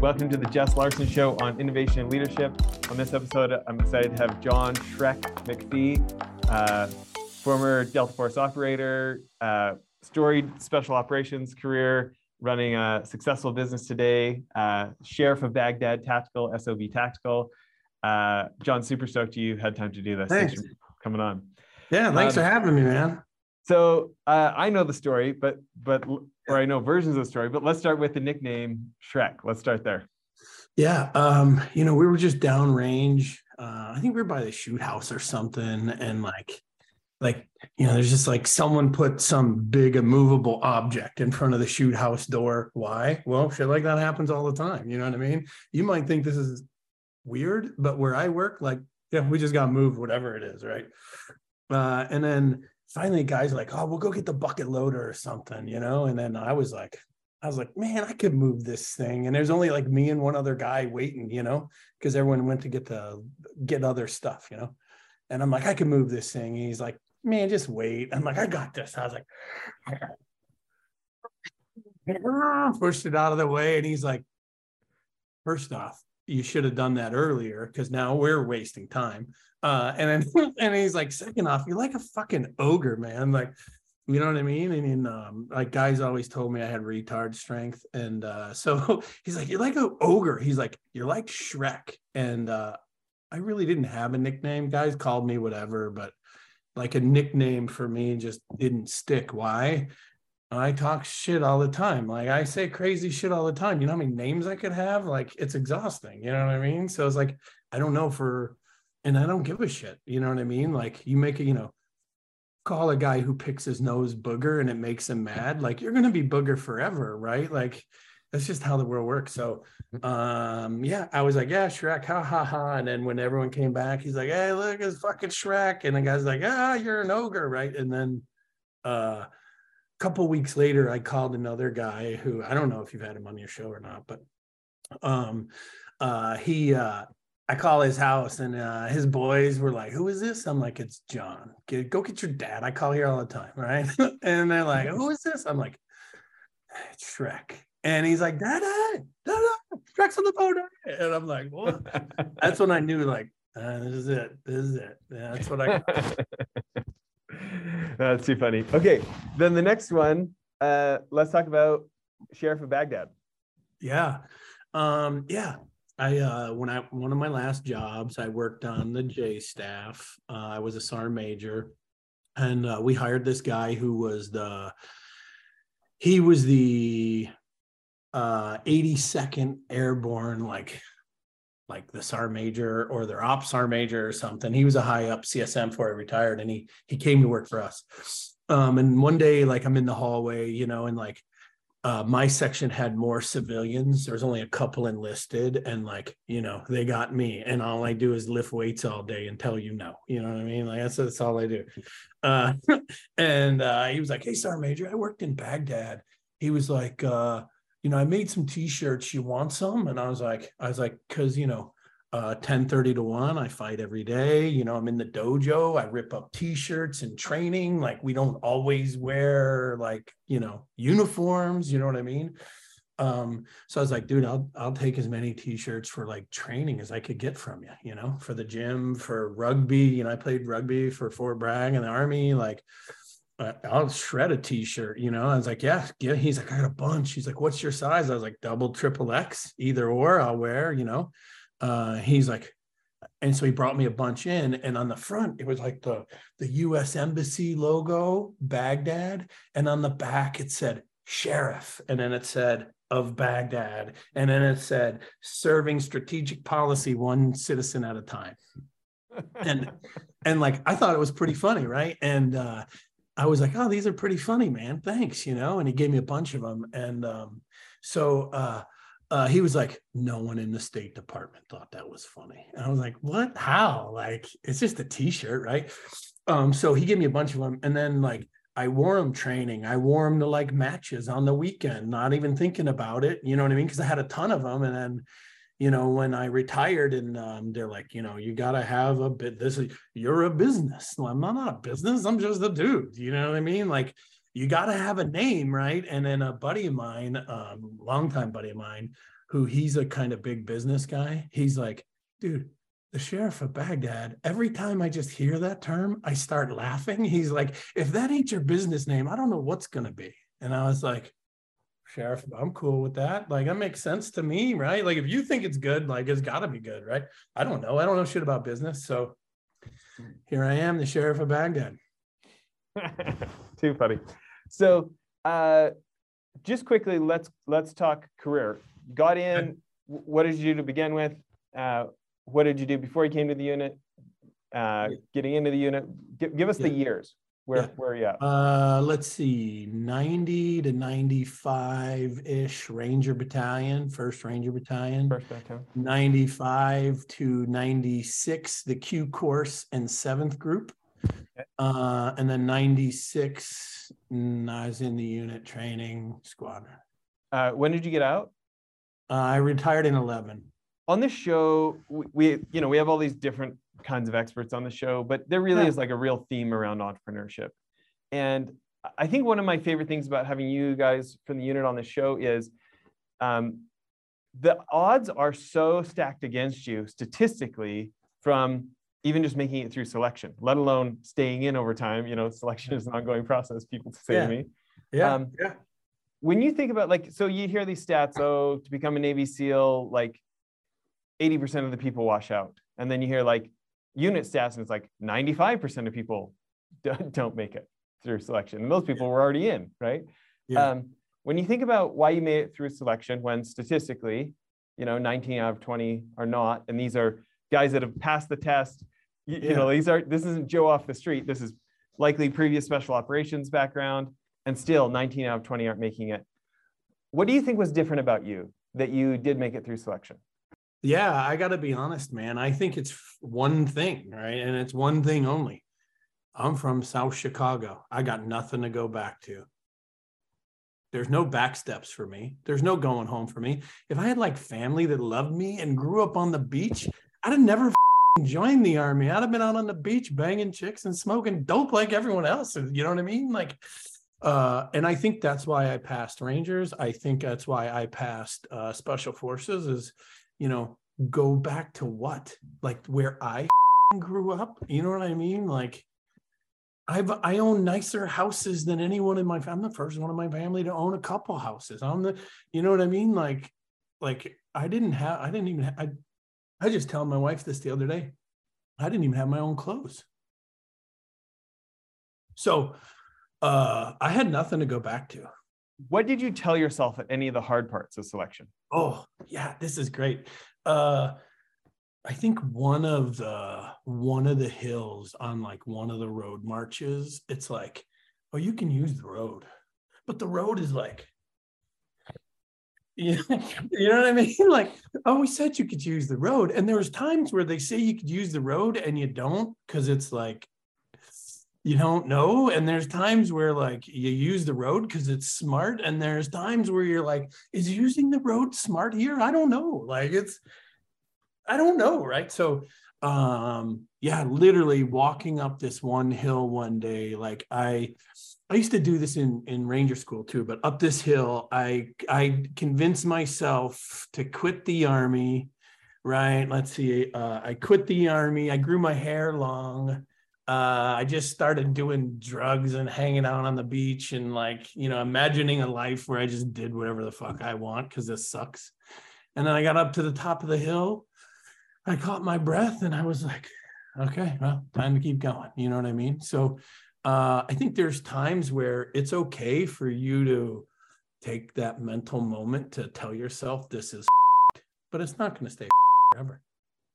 Welcome to the Jess Larson Show on innovation and leadership. On this episode, I'm excited to have John Shrek McPhee, uh, former Delta Force operator, uh, storied special operations career, running a successful business today, uh, sheriff of Baghdad Tactical, SOB Tactical. Uh, John, super stoked you had time to do this. Thanks. Thanks for coming on. Yeah, thanks Um, for having me, man. So uh, I know the story, but but or I know versions of the story. But let's start with the nickname Shrek. Let's start there. Yeah, um, you know, we were just downrange. Uh, I think we were by the shoot house or something, and like, like you know, there's just like someone put some big immovable object in front of the shoot house door. Why? Well, shit like that happens all the time. You know what I mean? You might think this is weird, but where I work, like, yeah, we just got moved, whatever it is, right? Uh, and then finally, guys like, oh, we'll go get the bucket loader or something, you know. And then I was like, I was like, man, I could move this thing. And there's only like me and one other guy waiting, you know, because everyone went to get the get other stuff, you know. And I'm like, I can move this thing. And he's like, man, just wait. I'm like, I got this. I was like, pushed it out of the way. And he's like, first off, you should have done that earlier because now we're wasting time. Uh, and then and he's like, second off, you're like a fucking ogre, man. Like, you know what I mean? And then, um, like guys always told me I had retard strength, and uh, so he's like, "You're like an ogre." He's like, "You're like Shrek," and uh, I really didn't have a nickname. Guys called me whatever, but like a nickname for me just didn't stick. Why? I talk shit all the time. Like I say crazy shit all the time. You know how many names I could have? Like it's exhausting. You know what I mean? So it's like I don't know for, and I don't give a shit. You know what I mean? Like you make it, you know call a guy who picks his nose booger and it makes him mad like you're going to be booger forever right? Like that's just how the world works. So um yeah i was like yeah shrek ha ha ha. And then when everyone came back he's like hey look it's fucking shrek. And the guy's like ah you're an ogre right? And then uh a couple weeks later i called another guy who i don't know if you've had him on your show or not but um uh he uh I call his house and uh, his boys were like, Who is this? I'm like, It's John. Get, go get your dad. I call here all the time. Right. and they're like, Who is this? I'm like, It's Shrek. And he's like, Dada, Dada, Shrek's on the phone. And I'm like, What? That's when I knew, like, uh, this is it. This is it. Yeah, that's what I That's too funny. Okay, then the next one. Uh, let's talk about Sheriff of Baghdad. Yeah. Um, yeah. I uh, when I one of my last jobs, I worked on the J staff. Uh, I was a sergeant major, and uh, we hired this guy who was the he was the uh, 82nd Airborne, like like the sergeant major or their ops sergeant major or something. He was a high up CSM before he retired, and he he came to work for us. Um, and one day, like I'm in the hallway, you know, and like uh, my section had more civilians. There was only a couple enlisted, and like you know, they got me, and all I do is lift weights all day and tell you no. You know what I mean? Like that's that's all I do. Uh, and uh, he was like, "Hey, Sergeant Major, I worked in Baghdad." He was like, uh, "You know, I made some T-shirts. You want some?" And I was like, "I was like, because you know." Uh, 10 30 to 1 i fight every day you know i'm in the dojo i rip up t-shirts and training like we don't always wear like you know uniforms you know what i mean um so i was like dude i'll i'll take as many t-shirts for like training as i could get from you you know for the gym for rugby you know i played rugby for fort bragg in the army like I'll shred a t-shirt, you know. I was like, yeah, yeah. He's like, I got a bunch. He's like, what's your size? I was like, double, triple X, either or I'll wear, you know. Uh, he's like, and so he brought me a bunch in, and on the front it was like the the U.S. Embassy logo, Baghdad, and on the back it said sheriff, and then it said of Baghdad, and then it said serving strategic policy one citizen at a time, and and like I thought it was pretty funny, right? And uh, I was like, oh, these are pretty funny, man. Thanks, you know. And he gave me a bunch of them, and um, so. Uh, uh, he was like, no one in the State Department thought that was funny. And I was like, what? How? Like, it's just a T-shirt, right? Um, so he gave me a bunch of them, and then like I wore them training. I wore them to like matches on the weekend, not even thinking about it. You know what I mean? Because I had a ton of them, and then you know when I retired, and um, they're like, you know, you got to have a bit. This is you're a business. Well, I'm not a business. I'm just a dude. You know what I mean? Like you got to have a name, right? And then a buddy of mine, um, longtime buddy of mine, who he's a kind of big business guy. He's like, dude, the sheriff of Baghdad, every time I just hear that term, I start laughing. He's like, if that ain't your business name, I don't know what's going to be. And I was like, Sheriff, I'm cool with that. Like, that makes sense to me, right? Like, if you think it's good, like, it's got to be good, right? I don't know. I don't know shit about business. So here I am, the Sheriff of Baghdad. Too funny. So, uh, just quickly, let's let's talk career. Got in. What did you do to begin with? Uh, what did you do before you came to the unit? Uh, getting into the unit. Give, give us yeah. the years. Where, yeah. where are you at? Uh, let's see, 90 to 95 ish Ranger Battalion, first Ranger Battalion. First Battalion. 95 to 96, the Q course and seventh group. Uh, and then 96, I was in the unit training squadron. Uh, when did you get out? Uh, I retired in 11 on this show, we, we, you know we have all these different kinds of experts on the show, but there really yeah. is like a real theme around entrepreneurship. And I think one of my favorite things about having you guys from the unit on the show is um, the odds are so stacked against you statistically from even just making it through selection, let alone staying in over time. You know, selection is an ongoing process, people say yeah. to me. Yeah. Um, yeah. When you think about like, so you hear these stats, oh, to become a Navy SEAL, like 80% of the people wash out. And then you hear like unit stats, and it's like 95% of people don't make it through selection. And those people were already in, right? Yeah. Um, when you think about why you made it through selection, when statistically, you know, 19 out of 20 are not, and these are guys that have passed the test. You, yeah. you know, these are this isn't Joe off the street. This is likely previous special operations background, and still 19 out of 20 aren't making it. What do you think was different about you that you did make it through selection? Yeah, I got to be honest, man. I think it's one thing, right? And it's one thing only. I'm from South Chicago. I got nothing to go back to. There's no back steps for me. There's no going home for me. If I had like family that loved me and grew up on the beach, I'd have never joined the army. I'd have been out on the beach banging chicks and smoking dope like everyone else. You know what I mean? Like, uh, and I think that's why I passed Rangers. I think that's why I passed uh, Special Forces. Is you know, go back to what? Like where I grew up? You know what I mean? Like I've I own nicer houses than anyone in my family. I'm the first one in my family to own a couple houses. I'm the, you know what I mean? Like, like I didn't have, I didn't even, have, I, I just tell my wife this the other day. I didn't even have my own clothes. So uh, I had nothing to go back to what did you tell yourself at any of the hard parts of selection? Oh, yeah, this is great. Uh, I think one of the one of the hills on like one of the road marches, it's like, oh, you can use the road, but the road is like, you know, what I mean? Like, oh, we said you could use the road, and there was times where they say you could use the road and you don't because it's like you don't know. And there's times where like you use the road because it's smart. And there's times where you're like is using the road smart here? I don't know. Like it's i don't know right? So um yeah literally walking up this one hill one day like i i used to do this in in ranger school too but up this hill i i convinced myself to quit the army right let's see uh, i quit the army i grew my hair long uh, I just started doing drugs and hanging out on the beach and like, you know, imagining a life where I just did whatever the fuck I want because this sucks. And then I got up to the top of the hill. I caught my breath and I was like, okay, well, time to keep going. You know what I mean? So uh, I think there's times where it's okay for you to take that mental moment to tell yourself this is, but it's not going to stay forever.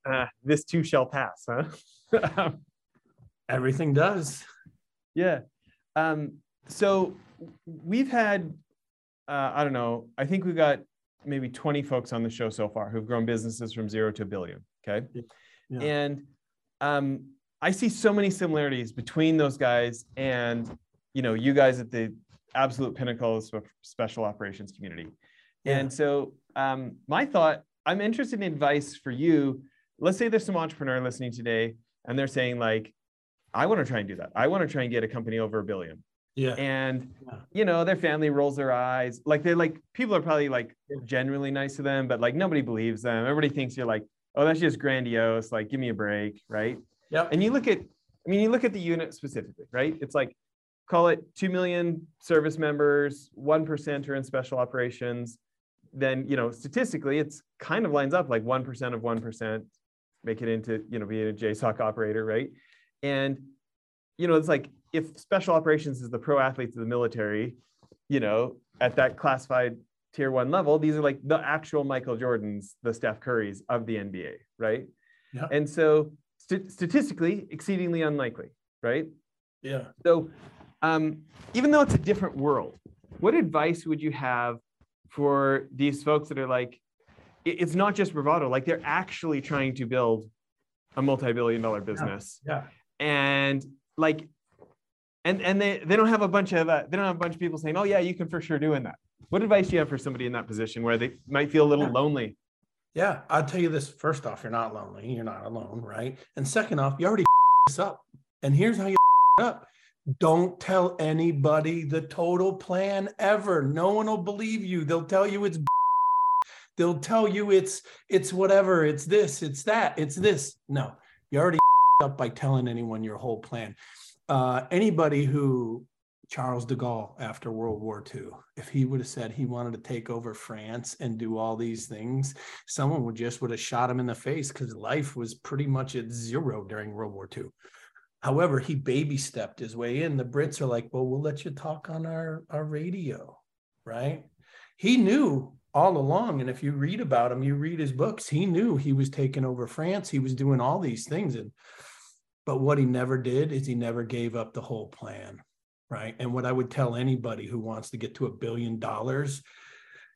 Uh, this too shall pass, huh? Everything does. Yeah. Um, so we've had, uh, I don't know, I think we've got maybe 20 folks on the show so far who've grown businesses from zero to a billion. Okay. Yeah. And um, I see so many similarities between those guys and, you know, you guys at the absolute pinnacle of special operations community. Yeah. And so um, my thought, I'm interested in advice for you. Let's say there's some entrepreneur listening today and they're saying like, I want to try and do that. I want to try and get a company over a billion. Yeah. And Yeah. you know, their family rolls their eyes. Like they're like people are probably like genuinely nice to them, but like nobody believes them. Everybody thinks you're like, oh, that's just grandiose. Like, give me a break, right? Yep. And you look at, I mean, you look at the unit specifically, right? It's like call it 2 million service members, 1% are in special operations. Then, you know, statistically, it's kind of lines up like 1% of 1% make it into, you know, being a JSOC operator, right? And, you know, it's like if special operations is the pro athletes of the military, you know, at that classified tier one level, these are like the actual Michael Jordans, the Steph Currys of the NBA, right? Yeah. And so st- statistically, exceedingly unlikely, right? Yeah. So, um, even though it's a different world, what advice would you have for these folks that are like, it- it's not just bravado, like they're actually trying to build a multi-billion dollar business, Yeah. and like, and and they they don't have a bunch of uh, they don't have a bunch of people saying, oh yeah, you can for sure doing that. What advice do you have for somebody in that position where they might feel a little Yeah. lonely? Yeah. I'll tell you this first off, you're not lonely. You're not alone. Right. And second off, you already this up. And here's how you up. Don't tell anybody the total plan ever. No one will believe you. They'll tell you it's they'll tell you it's it's whatever, it's this, it's that, it's this. No, you already up by telling anyone your whole plan. Uh, anybody who Charles de Gaulle after World War II, if he would have said he wanted to take over France and do all these things, someone would just would have shot him in the face because life was pretty much at zero during World War II. However, he baby stepped his way in. The Brits are like, well, we'll let you talk on our, our radio, right? He knew all along. And if you read about him, you read his books, he knew he was taking over France. He was doing all these things. And but what he never did is he never gave up the whole plan. Right. And what I would tell anybody who wants to get to a billion dollars,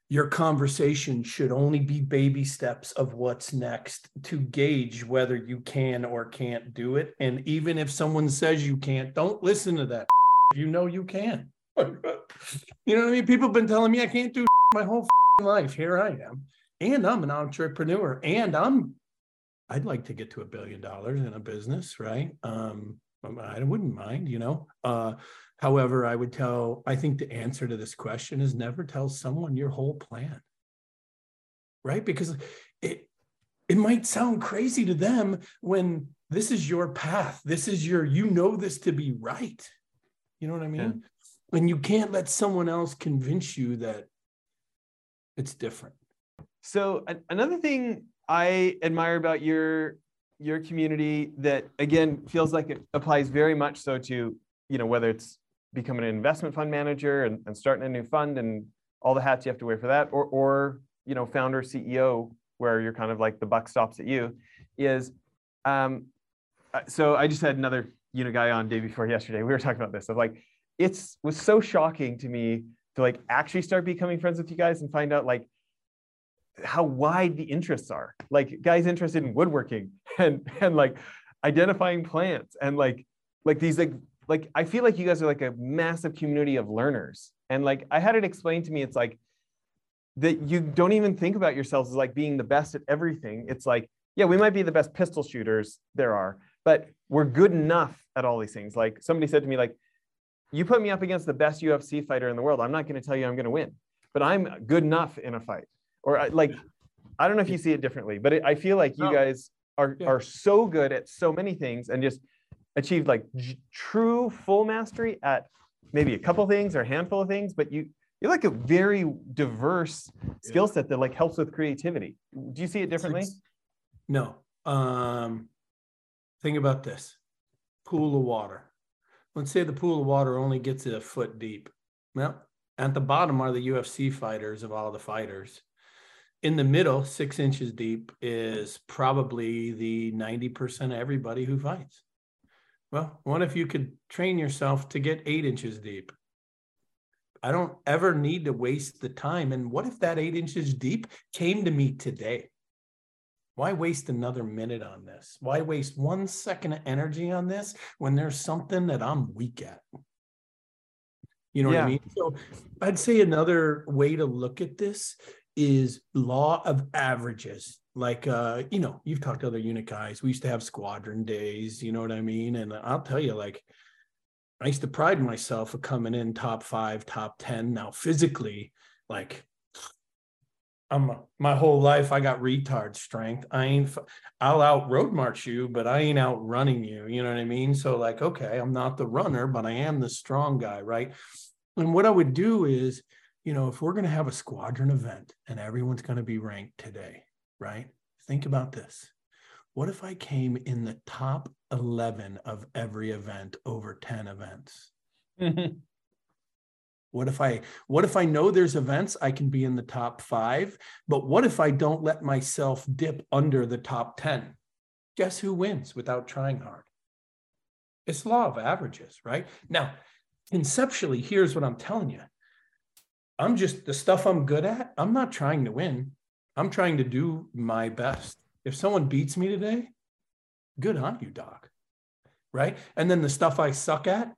your conversation should only be baby steps of what's next to gauge whether you can or can't do it. And even if someone says you can't, don't listen to that. You know you can. you know what I mean? People have been telling me I can't do my whole life. Here I am. And I'm an entrepreneur. And I'm I'd like to get to a billion dollars in a business, right? Um, I wouldn't mind, you know. Uh, however, I would tell, I think the answer to this question is never tell someone your whole plan, right? Because it it might sound crazy to them when this is your path. This is your, you know this to be right. You know what I mean? And you can't let someone else convince you that it's different. So another thing I admire about your your community that again feels like it applies very much so to you know whether it's becoming an investment fund manager and, and starting a new fund and all the hats you have to wear for that or or you know founder ceo where you're kind of like the buck stops at you is um uh, so i just had another you know guy on day before yesterday. We were talking about this. Of like it's was so shocking to me to like actually start becoming friends with you guys and find out like how wide the interests are. Like guys interested in woodworking and and like identifying plants and like like these like like i feel like you guys are like a massive community of learners. And like i had it explained to me it's like that you don't even think about yourselves as like being the best at everything. It's like yeah we might be the best pistol shooters there are but we're good enough at all these things. Like somebody said to me like you put me up against the best ufc fighter in the world i'm not going to tell you i'm going to win but i'm good enough in a fight. Or I- like i don't know if you see it differently but it, i feel like you No. guys are Yeah. are so good at so many things and just achieved like j- true full mastery at maybe a couple things or a handful of things but you you're like a very diverse skill set that like helps with creativity do you see it differently Six- No. Um, think about this pool of water. Let's say the pool of water only gets a foot deep. Well, at the bottom are the UFC fighters of all the fighters. In the middle, six inches deep, is probably the 90% of everybody who fights. Well, what if you could train yourself to get eight inches deep? I don't ever need to waste the time. And what if that eight inches deep came to me today? Why waste another minute on this? Why waste one second of energy on this when there's something that I'm weak at? You know what I mean? So I'd say another way to look at this is law of averages. Like uh, you know, you've talked to other unit guys. We used to have squadron days, you know what I mean? And I'll tell you, like I used to pride myself of coming in top five, top 10. Now, physically, like I'm my whole life, I got retard strength. I ain't, I'll out road march you, but I ain't out running you. You know what I mean? So, like, okay, I'm not the runner, but I am the strong guy, right? And what I would do is, you know, if we're going to have a squadron event and everyone's going to be ranked today, right? Think about this. What if I came in the top 11 of every event over 10 events? What if I what if I know there's events I can be in the top 5, but what if I don't let myself dip under the top 10? Guess who wins without trying hard? It's law of averages, right? Now, conceptually, here's what I'm telling you. I'm just the stuff I'm good at, I'm not trying to win. I'm trying to do my best. If someone beats me today, good on you, doc. Right? And then the stuff I suck at,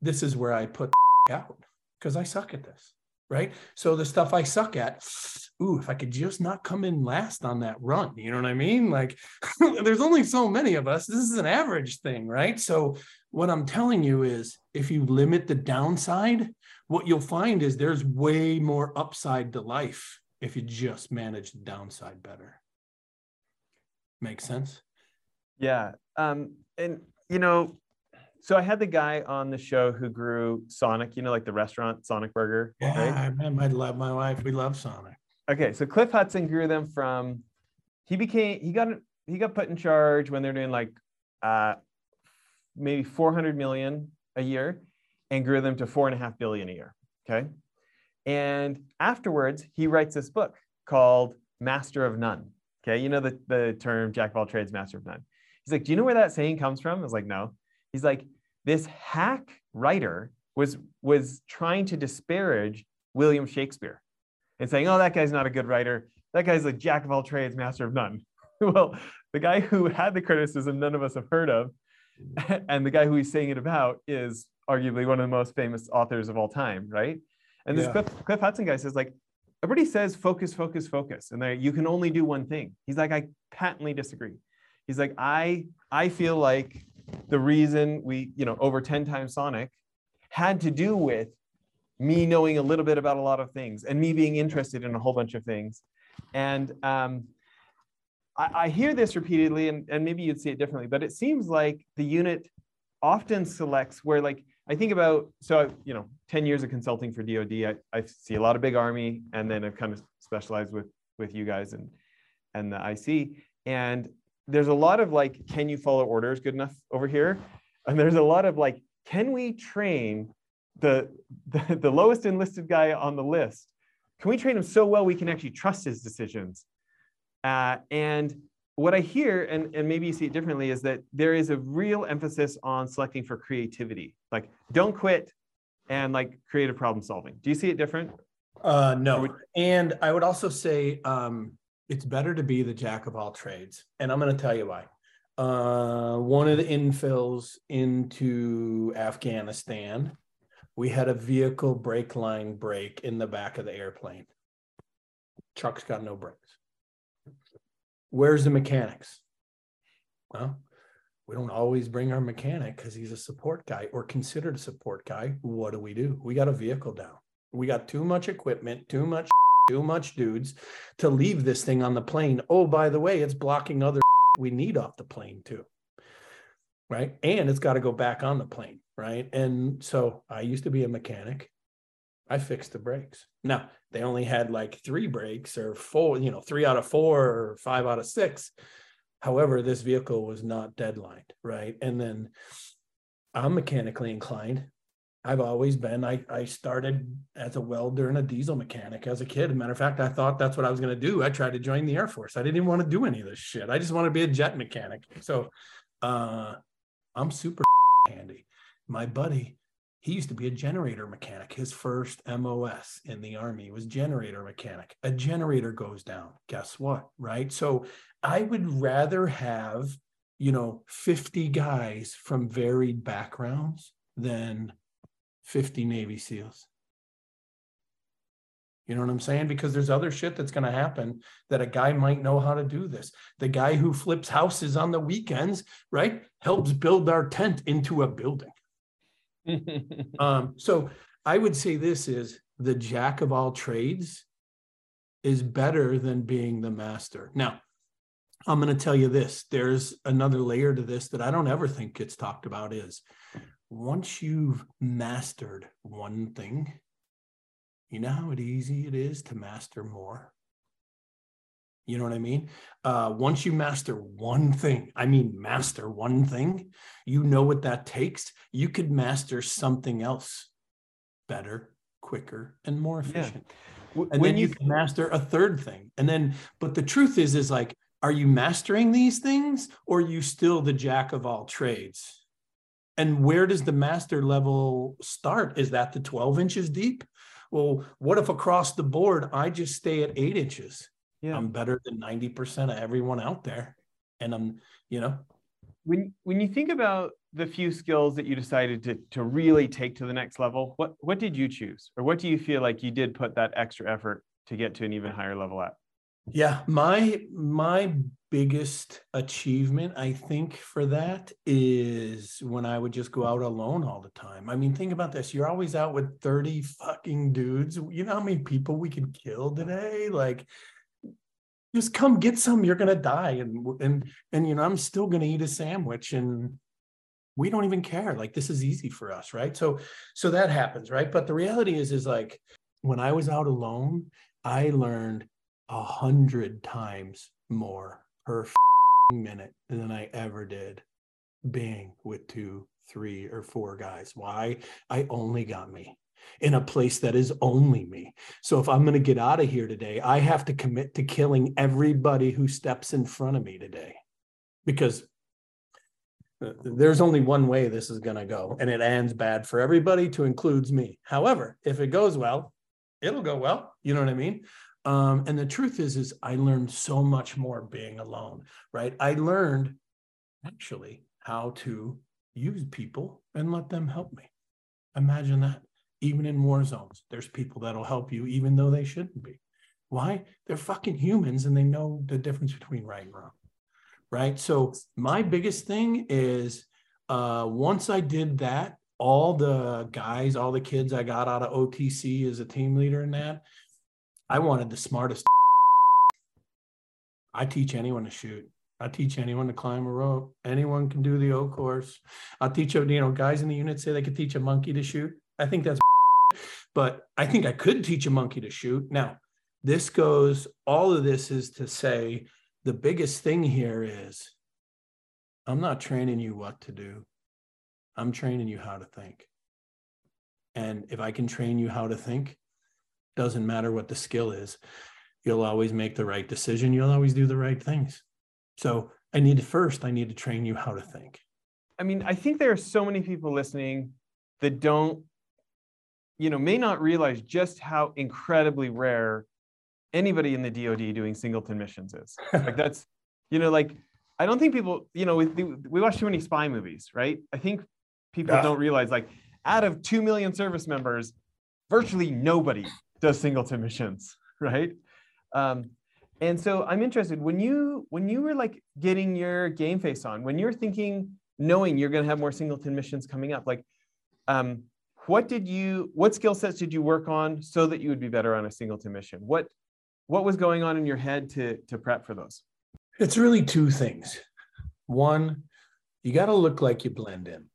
this is where I put out because I suck at this, right? So the stuff I suck at, ooh, if I could just not come in last on that run, you know what I mean? Like there's only so many of us. This is an average thing, right? So what I'm telling you is if you limit the downside, what you'll find is there's way more upside to life if you just manage the downside better. Make sense? Yeah. Um, and you know, so I had the guy on the show who grew Sonic, you know, like the restaurant Sonic Burger. Yeah, right? I remember. I love my wife. We love Sonic. Okay, so Cliff Hudson grew them from. He became he got he got put in charge when they're doing like uh, maybe 400 million a year, and grew them to four and a half billion a year. Okay, and afterwards he writes this book called Master of None. Okay, you know the the term Jack of all trades, Master of None. He's like, do you know where that saying comes from? I was like, no. He's like, this hack writer was was trying to disparage William Shakespeare and saying, "Oh, that guy's not a good writer. That guy's a jack of all trades, master of none." well, the guy who had the criticism none of us have heard of, and the guy who he's saying it about is arguably one of the most famous authors of all time, right? And this yeah. Cliff, Cliff Hudson guy says like, everybody says focus, focus, focus, and you can only do one thing. He's like, I patently disagree. He's like, I I feel like the reason we, you know, over 10 times Sonic had to do with me knowing a little bit about a lot of things and me being interested in a whole bunch of things. And um, I, I, hear this repeatedly, and, and maybe you'd see it differently, but it seems like the unit often selects where, like, I think about, so, you know, 10 years of consulting for DOD, I, I see a lot of big Army, and then I've kind of specialized with, with you guys and, and the IC. And there's a lot of like, can you follow orders good enough over here? And there's a lot of like, can we train the, the, the lowest enlisted guy on the list? Can we train him so well we can actually trust his decisions? Uh, and what I hear, and, and maybe you see it differently, is that there is a real emphasis on selecting for creativity. Like, don't quit and like creative problem solving. Do you see it different? Uh, no. Would- and I would also say, um, it's better to be the jack of all trades. And I'm going to tell you why. Uh, one of the infills into Afghanistan, we had a vehicle brake line break in the back of the airplane. Truck's got no brakes. Where's the mechanics? Well, we don't always bring our mechanic because he's a support guy or considered a support guy. What do we do? We got a vehicle down. We got too much equipment, too much too much dudes to leave this thing on the plane. Oh, by the way, it's blocking other we need off the plane too. Right. And it's got to go back on the plane. Right. And so I used to be a mechanic. I fixed the brakes. Now they only had like three brakes or four, you know, three out of four or five out of six. However, this vehicle was not deadlined. Right. And then I'm mechanically inclined. I've always been. I, I started as a welder and a diesel mechanic as a kid. matter of fact, I thought that's what I was going to do. I tried to join the Air Force. I didn't even want to do any of this shit. I just want to be a jet mechanic. So uh, I'm super handy. My buddy, he used to be a generator mechanic. His first MOS in the Army was generator mechanic. A generator goes down. Guess what? Right. So I would rather have, you know, 50 guys from varied backgrounds than 50 Navy SEALs. You know what I'm saying? Because there's other shit that's going to happen that a guy might know how to do this. The guy who flips houses on the weekends, right, helps build our tent into a building. um, so I would say this is the jack of all trades is better than being the master. Now, I'm going to tell you this there's another layer to this that I don't ever think gets talked about is once you've mastered one thing, you know how easy it is to master more? You know what I mean? Uh, once you master one thing, I mean, master one thing, you know what that takes. You could master something else better, quicker, and more efficient. Yeah. And when then you, you can master a third thing. And then, but the truth is, is like, are you mastering these things or are you still the jack of all trades? And where does the master level start? Is that the 12 inches deep? Well, what if across the board I just stay at eight inches? Yeah. I'm better than 90% of everyone out there. And I'm, you know. When when you think about the few skills that you decided to to really take to the next level, what what did you choose? Or what do you feel like you did put that extra effort to get to an even higher level at? Yeah, my my biggest achievement I think for that is when I would just go out alone all the time. I mean, think about this. You're always out with 30 fucking dudes. You know how many people we could kill today? Like just come get some, you're gonna die. And and and you know, I'm still gonna eat a sandwich and we don't even care. Like this is easy for us, right? So so that happens, right? But the reality is, is like when I was out alone, I learned a hundred times more per minute than I ever did being with two, three, or four guys. Why? I only got me in a place that is only me. So if I'm going to get out of here today, I have to commit to killing everybody who steps in front of me today because uh, there's only one way this is going to go and it ends bad for everybody to includes me. However, if it goes well, it'll go well. You know what I mean? Um, and the truth is, is I learned so much more being alone, right? I learned actually how to use people and let them help me. Imagine that. Even in war zones, there's people that'll help you, even though they shouldn't be. Why? They're fucking humans and they know the difference between right and wrong. Right. So, my biggest thing is uh, once I did that, all the guys, all the kids I got out of OTC as a team leader in that, I wanted the smartest. I teach anyone to shoot. I teach anyone to climb a rope. Anyone can do the O course. I'll teach you know, guys in the unit say they could teach a monkey to shoot. I think that's, but I think I could teach a monkey to shoot. Now, this goes, all of this is to say the biggest thing here is I'm not training you what to do. I'm training you how to think. And if I can train you how to think, doesn't matter what the skill is you'll always make the right decision you'll always do the right things so i need to first i need to train you how to think i mean i think there are so many people listening that don't you know may not realize just how incredibly rare anybody in the dod doing singleton missions is like that's you know like i don't think people you know we, we watch too many spy movies right i think people yeah. don't realize like out of 2 million service members virtually nobody does singleton missions, right? Um, and so I'm interested when you when you were like getting your game face on, when you're thinking, knowing you're going to have more singleton missions coming up, like, um, what did you what skill sets did you work on so that you would be better on a singleton mission? What what was going on in your head to to prep for those? It's really two things. One, you got to look like you blend in.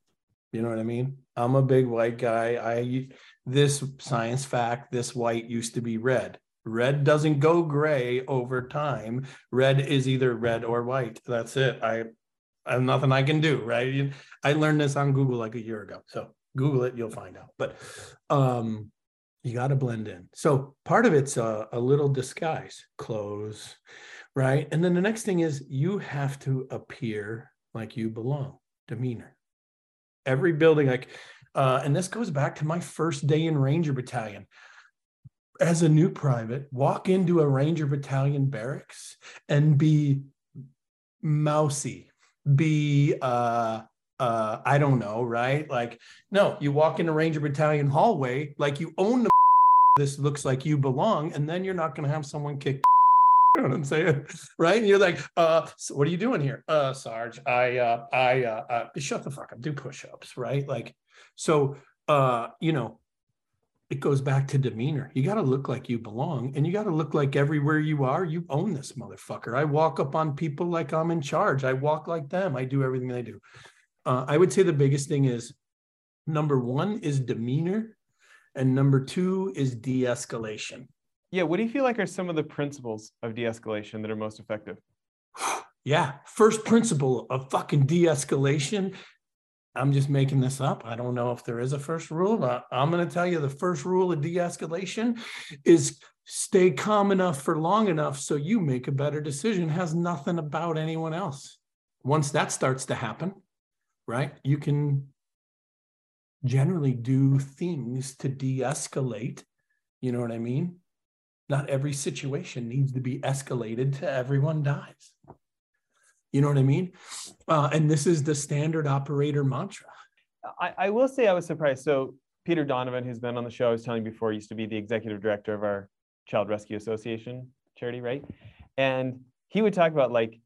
You know what I mean? I'm a big white guy. I this science fact, this white used to be red. Red doesn't go gray over time. Red is either red or white. That's it. I, I have nothing I can do, right? I learned this on Google like a year ago. So Google it, you'll find out. But um, you got to blend in. So part of it's a, a little disguise, clothes, right? And then the next thing is you have to appear like you belong, demeanor. Every building, like uh, and this goes back to my first day in Ranger Battalion. As a new private, walk into a Ranger Battalion barracks and be mousy, be uh, uh, I don't know, right? Like, no, you walk in a Ranger Battalion hallway like you own the. This looks like you belong, and then you're not going to have someone kick You know what I'm saying? Right. And you're like, uh, so what are you doing here? Uh, Sarge, I, uh, I, uh, uh, shut the fuck up, do push-ups, right? Like, so, uh, you know, it goes back to demeanor. You got to look like you belong and you got to look like everywhere you are, you own this motherfucker. I walk up on people like I'm in charge. I walk like them. I do everything they do. Uh, I would say the biggest thing is number one is demeanor, and number two is de escalation. Yeah. What do you feel like are some of the principles of de escalation that are most effective? yeah. First principle of fucking de escalation I'm just making this up. I don't know if there is a first rule, but I'm going to tell you the first rule of de escalation is stay calm enough for long enough so you make a better decision. It has nothing about anyone else. Once that starts to happen, right, you can generally do things to de escalate. You know what I mean? Not every situation needs to be escalated to everyone dies. You know what I mean? Uh, and this is the standard operator mantra. I, I will say I was surprised. So Peter Donovan, who's been on the show, I was telling you before, used to be the executive director of our Child Rescue Association charity, right? And he would talk about like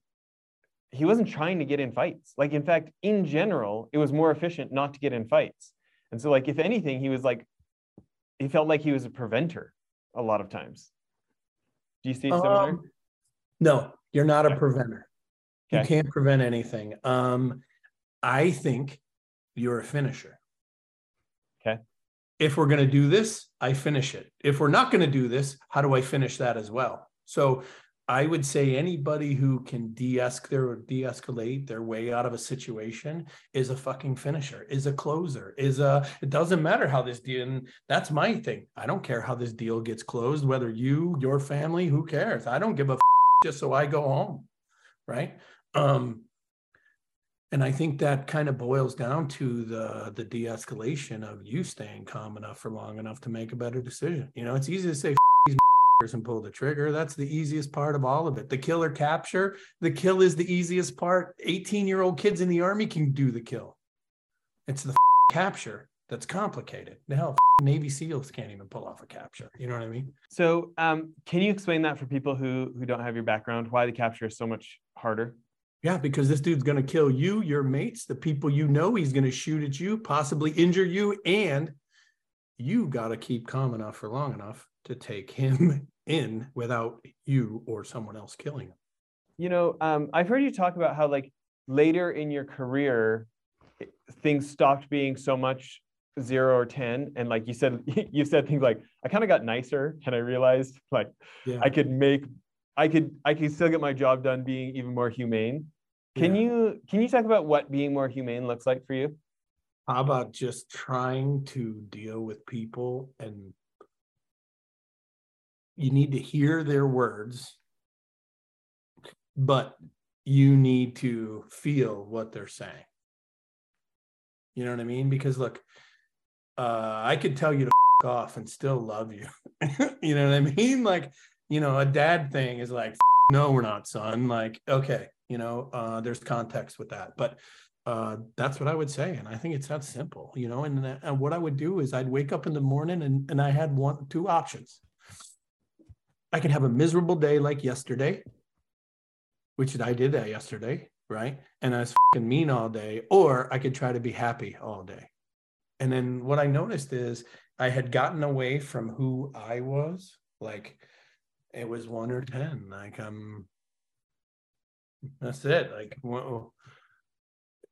he wasn't trying to get in fights. Like in fact, in general, it was more efficient not to get in fights. And so like if anything, he was like he felt like he was a preventer a lot of times. Do you see similar? Um, no, you're not a preventer. Okay. You can't prevent anything. Um, I think you're a finisher. Okay. If we're going to do this, I finish it. If we're not going to do this, how do I finish that as well? So I would say anybody who can de-escalate de-escalate their way out of a situation is a fucking finisher, is a closer, is a it doesn't matter how this deal that's my thing. I don't care how this deal gets closed, whether you, your family, who cares? I don't give a f- just so I go home. Right. Um, and I think that kind of boils down to the the de-escalation of you staying calm enough for long enough to make a better decision. You know, it's easy to say and pull the trigger. That's the easiest part of all of it. The killer capture, the kill is the easiest part. 18 year old kids in the army can do the kill. It's the capture that's complicated. Now, Navy SEALs can't even pull off a capture. You know what I mean? So, um, can you explain that for people who who don't have your background? Why the capture is so much harder? Yeah, because this dude's going to kill you, your mates, the people you know. He's going to shoot at you, possibly injure you, and you got to keep calm enough for long enough to take him in without you or someone else killing him. You know, um, I've heard you talk about how like later in your career, things stopped being so much zero or 10. And like you said, you said things like, I kind of got nicer and I realized like yeah. I could make, I could, I could still get my job done being even more humane. Can yeah. you can you talk about what being more humane looks like for you? How about just trying to deal with people and you need to hear their words, but you need to feel what they're saying. You know what I mean? Because look, uh, I could tell you to f- off and still love you. you know what I mean? Like, you know, a dad thing is like, no, we're not, son. Like, okay, you know uh, there's context with that but uh, that's what i would say and i think it's that simple you know and, and what i would do is i'd wake up in the morning and, and i had one two options i could have a miserable day like yesterday which i did that yesterday right and i was mean all day or i could try to be happy all day and then what i noticed is i had gotten away from who i was like it was one or ten like i'm that's it. Like,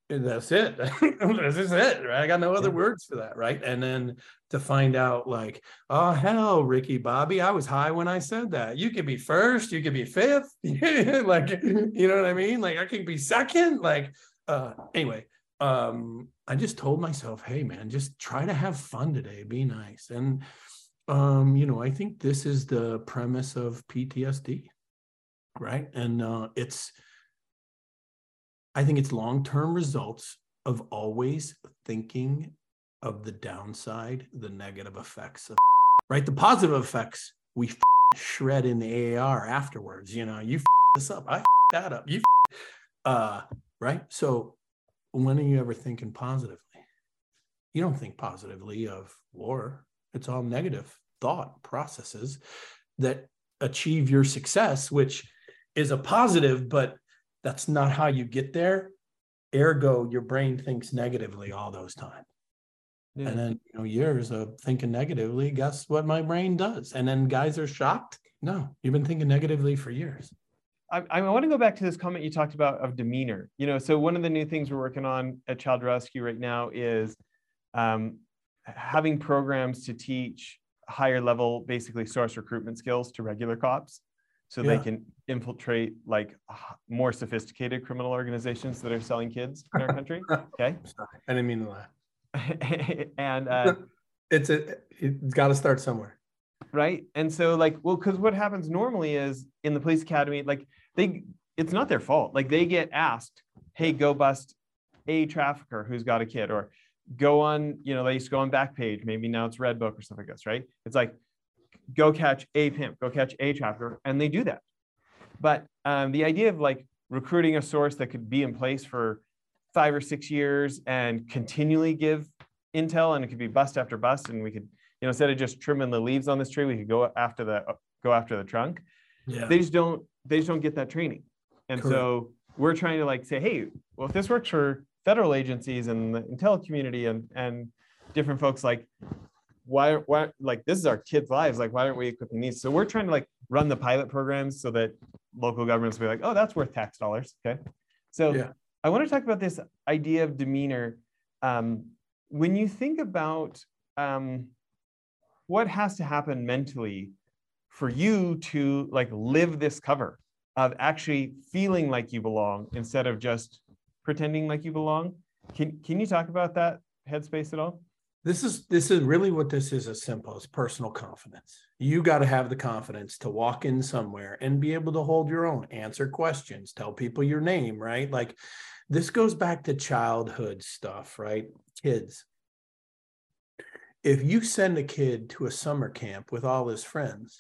well, that's it. this is it. Right? I got no other words for that. Right. And then to find out, like, oh hell, Ricky Bobby, I was high when I said that. You could be first, you could be fifth. like, you know what I mean? Like, I could be second. Like, uh, anyway, um, I just told myself, hey man, just try to have fun today. Be nice. And um, you know, I think this is the premise of PTSD. Right. And uh it's I think it's long term results of always thinking of the downside, the negative effects of right. The positive effects we shred in the AR afterwards. You know, you this up, I that up, you uh, right. So when are you ever thinking positively? You don't think positively of war. It's all negative thought processes that achieve your success, which is a positive, but that's not how you get there. Ergo, your brain thinks negatively all those times. Yeah. And then, you know, years of thinking negatively, guess what my brain does? And then guys are shocked. No, you've been thinking negatively for years. I, I want to go back to this comment you talked about of demeanor. You know, so one of the new things we're working on at Child Rescue right now is um, having programs to teach higher level, basically source recruitment skills to regular cops so yeah. they can infiltrate like more sophisticated criminal organizations that are selling kids in our country. Okay. I didn't mean to laugh. and uh, it's a, it's got to start somewhere. Right. And so like, well, because what happens normally is in the police academy, like they, it's not their fault. Like they get asked, hey, go bust a trafficker who's got a kid or go on, you know, they used to go on Backpage. Maybe now it's Redbook or stuff like this, right? It's like, go catch a pimp, go catch a trafficker, and they do that. But um, the idea of like recruiting a source that could be in place for five or six years and continually give intel, and it could be bust after bust, and we could, you know, instead of just trimming the leaves on this tree, we could go after the go after the trunk. Yeah. They just don't they just don't get that training, and Correct. so we're trying to like say, hey, well, if this works for federal agencies and the intel community and and different folks, like why why like this is our kids' lives. Like, why aren't we equipping these? So we're trying to like run the pilot programs so that local governments will be like, oh, that's worth tax dollars. Okay. So yeah. I want to talk about this idea of demeanor. Um, when you think about um, what has to happen mentally for you to like live this cover of actually feeling like you belong instead of just pretending like you belong. Can can you talk about that headspace at all? This is this is really what this is as simple as personal confidence. You got to have the confidence to walk in somewhere and be able to hold your own, answer questions, tell people your name, right? Like this goes back to childhood stuff, right? Kids. If you send a kid to a summer camp with all his friends,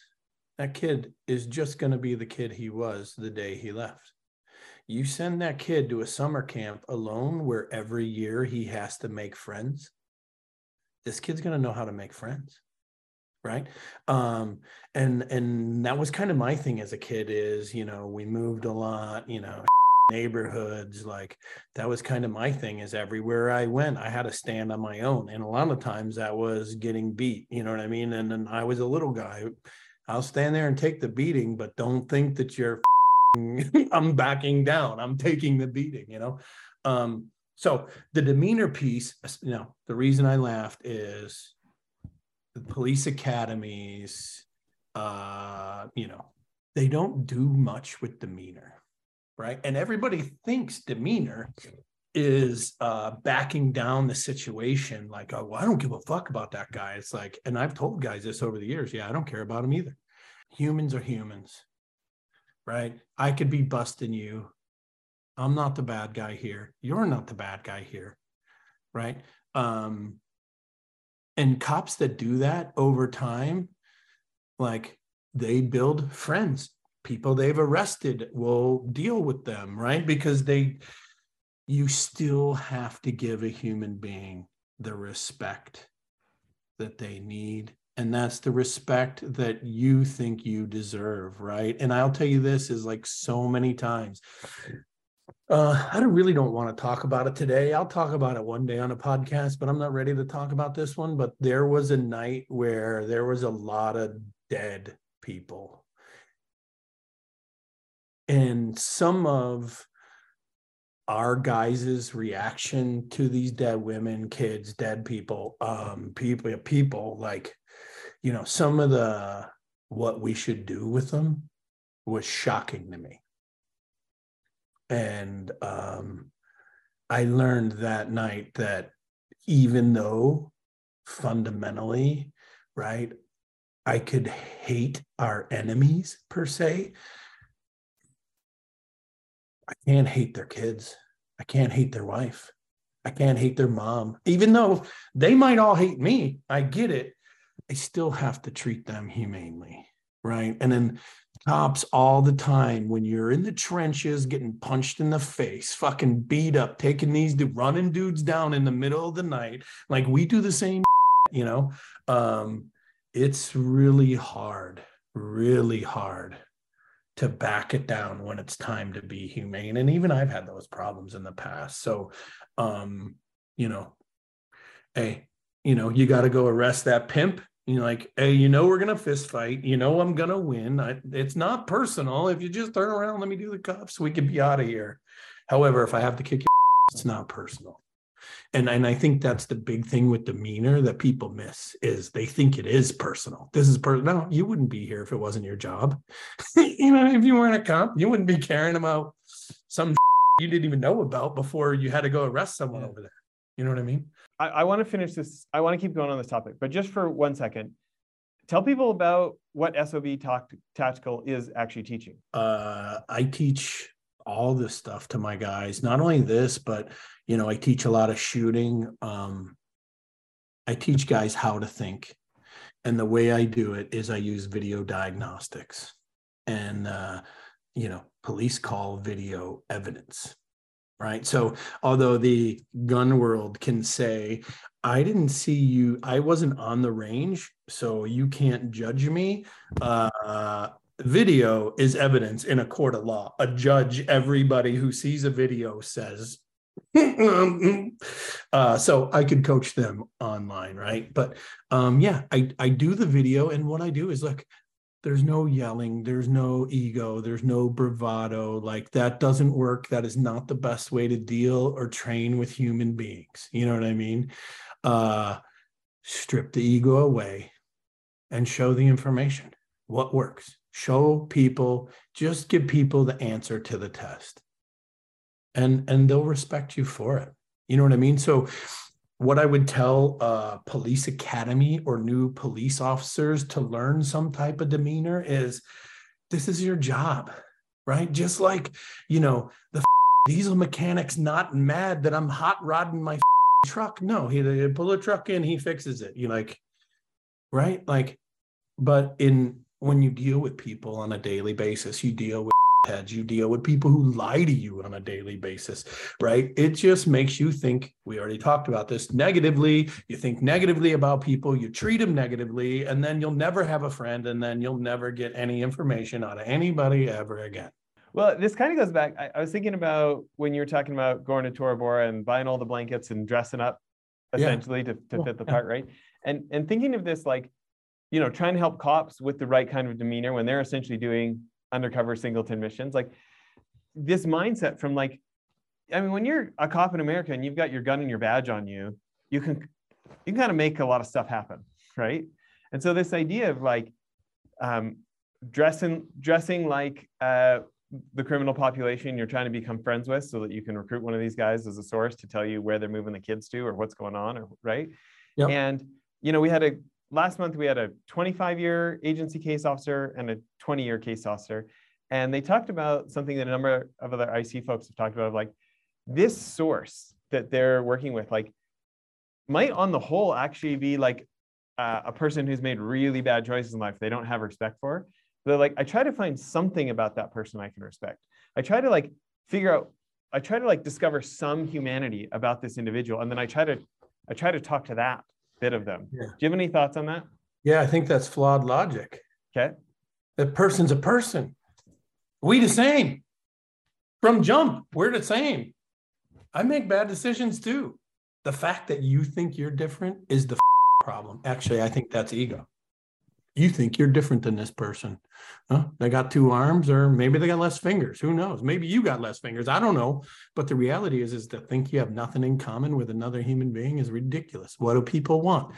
that kid is just going to be the kid he was the day he left. You send that kid to a summer camp alone where every year he has to make friends this kid's going to know how to make friends right? Um and and that was kind of my thing as a kid is you know we moved a lot you know neighborhoods like that was kind of my thing is everywhere i went i had to stand on my own. And a lot of times that was getting beat you know what i mean? And then i was a little guy i'll stand there and take the beating but don't think that you're i'm backing down i'm taking the beating you know? Um so the demeanor piece, you know, the reason I laughed is the police academies, uh, you know, they don't do much with demeanor, right? And everybody thinks demeanor is uh, backing down the situation, like, oh, well, I don't give a fuck about that guy. It's like, and I've told guys this over the years, yeah, I don't care about him either. Humans are humans, right? I could be busting you I'm not the bad guy here. You're not the bad guy here. Right. Um, and cops that do that over time, like they build friends. People they've arrested will deal with them, right? Because they, you still have to give a human being the respect that they need and that's the respect that you think you deserve right and i'll tell you this is like so many times uh, I really don't want to talk about it today. I'll talk about it one day on a podcast, but I'm not ready to talk about this one. But there was a night where there was a lot of dead people. And some of our guys's reaction to these dead women, kids, dead people, um, people, people like, you know, some of the what we should do with them was shocking to me and um, I learned that night that even though fundamentally, right, I could hate our enemies per se, I can't hate their kids. I can't hate their wife. I can't hate their mom. Even though they might all hate me, I get it. I still have to treat them humanely. Right. And then cops all the time when you're in the trenches getting punched in the face, fucking beat up, taking these running dudes down in the middle of the night. Like we do the same, you know. Um, it's really hard really hard to back it down when it's time to be humane. And even I've had those problems in the past. So, um, you know, hey, you know, you got to go arrest that pimp. You're like, hey, you know, we're gonna fist fight. You know, I'm gonna win. I, it's not personal. If you just turn around, let me do the cuffs. We can be out of here. However, if I have to kick your, it's not personal and and I think that's the big thing with demeanor that people miss is they think it is personal. This is personal. No, you wouldn't be here if it wasn't your job. you know, if you weren't a cop, you wouldn't be caring about some you didn't even know about before you had to go arrest someone yeah. over there. You know what I mean? I, I want to finish this. I want to keep going on this topic, but just for one second, tell people about what SOB talk, Tactical is actually teaching. Uh, I teach all this stuff to my guys. Not only this, but you know, I teach a lot of shooting. Um, I teach guys how to think, and the way I do it is I use video diagnostics, and uh, you know, police call video evidence. Right. So, although the gun world can say, I didn't see you, I wasn't on the range, so you can't judge me. Uh, video is evidence in a court of law. A judge, everybody who sees a video says, uh, so I could coach them online, right? But um, yeah, I, I do the video, and what I do is look, there's no yelling, there's no ego, there's no bravado. Like that doesn't work. That is not the best way to deal or train with human beings. You know what I mean? Uh, strip the ego away and show the information. What works? show people just give people the answer to the test and and they'll respect you for it you know what i mean so what i would tell uh, police academy or new police officers to learn some type of demeanor is this is your job right? Just like you know the diesel mechanic's not mad that i'm hot rodding my truck. No he they pull a truck in he fixes it you like right? Like but in when you deal with people on a daily basis, you deal with heads, you deal with people who lie to you on a daily basis, right? It just makes you think, we already talked about this negatively. You think negatively about people, you treat them negatively, and then you'll never have a friend, and then you'll never get any information out of anybody ever again. Well, this kind of goes back. I, I was thinking about when you were talking about going to Tora Bora and buying all the blankets and dressing up essentially yeah. to, to fit the part, right? And and thinking of this like you know, trying to help cops with the right kind of demeanor when they're essentially doing undercover singleton missions. Like this mindset from like, I mean, when you're a cop in America and you've got your gun and your badge on you, you can you can kind of make a lot of stuff happen, right? And so this idea of like um, dressing dressing like uh, the criminal population you're trying to become friends with, so that you can recruit one of these guys as a source to tell you where they're moving the kids to or what's going on, or right? Yep. And you know, we had a last month we had a 25 year agency case officer and a 20 year case officer. And they talked about something that a number of other IC folks have talked about, like this source that they're working with, like might on the whole actually be like uh, a person who's made really bad choices in life they don't have respect for. But like, I try to find something about that person I can respect. I try to like figure out, I try to like discover some humanity about this individual. And then I try to, I try to talk to that bit of them. Yeah. Do you have any thoughts on that? Yeah, I think that's flawed logic. Okay. That person's a person. We the same. From jump, we're the same. I make bad decisions too. The fact that you think you're different is the problem. Actually, I think that's ego. You think you're different than this person. Huh? They got two arms, or maybe they got less fingers. Who knows? Maybe you got less fingers. I don't know. But the reality is, is to think you have nothing in common with another human being is ridiculous. What do people want?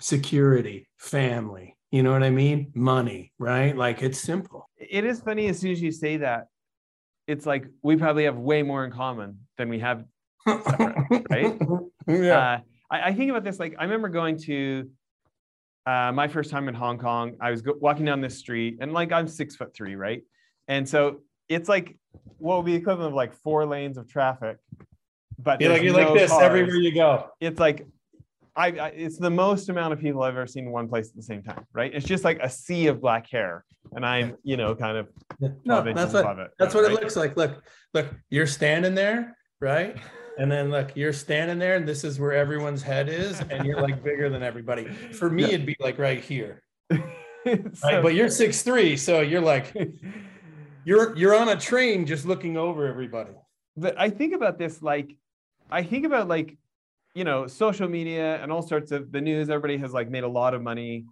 Security, family. You know what I mean? Money, right? Like it's simple. It is funny as soon as you say that, it's like we probably have way more in common than we have separate, right? Yeah. Uh, I, I think about this like I remember going to uh, my first time in Hong Kong, I was go- walking down this street and like I'm six foot three, right? And so it's like what would be equivalent of like four lanes of traffic. But you're like you're no like this cars. everywhere you go. It's like I, I, it's the most amount of people I've ever seen in one place at the same time, right? It's just like a sea of black hair, and I'm you know kind of no, that's what it, that's what it looks like. Look, look, you're standing there, right? And then look, you're standing there, and this is where everyone's head is, and you're like bigger than everybody. For me, yeah. it'd be like right here. So- Right, but you're six three, so you're like you're you're on a train just looking over everybody. but I think about this like I think about like you know social media and all sorts of the news. Everybody has like made a lot of money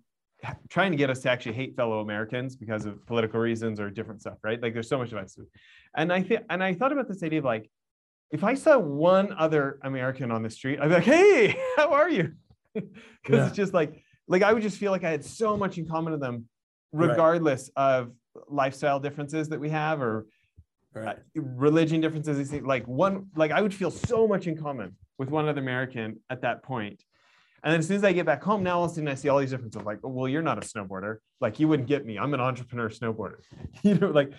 trying to get us to actually hate fellow Americans because of political reasons or different stuff, right? Like there's so much divisive. And I think and I thought about this idea of like if I saw one other American on the street, I'd be like, hey, how are you? Because Yeah. it's just like like I would just feel like I had so much in common with them, Right. regardless of lifestyle differences that we have or uh, religion differences like one like i would feel so much in common with one other american at that point. point and then as soon as i get back home now all of a sudden i see all these differences like oh, well you're not a snowboarder like you wouldn't get me i'm an entrepreneur snowboarder you know like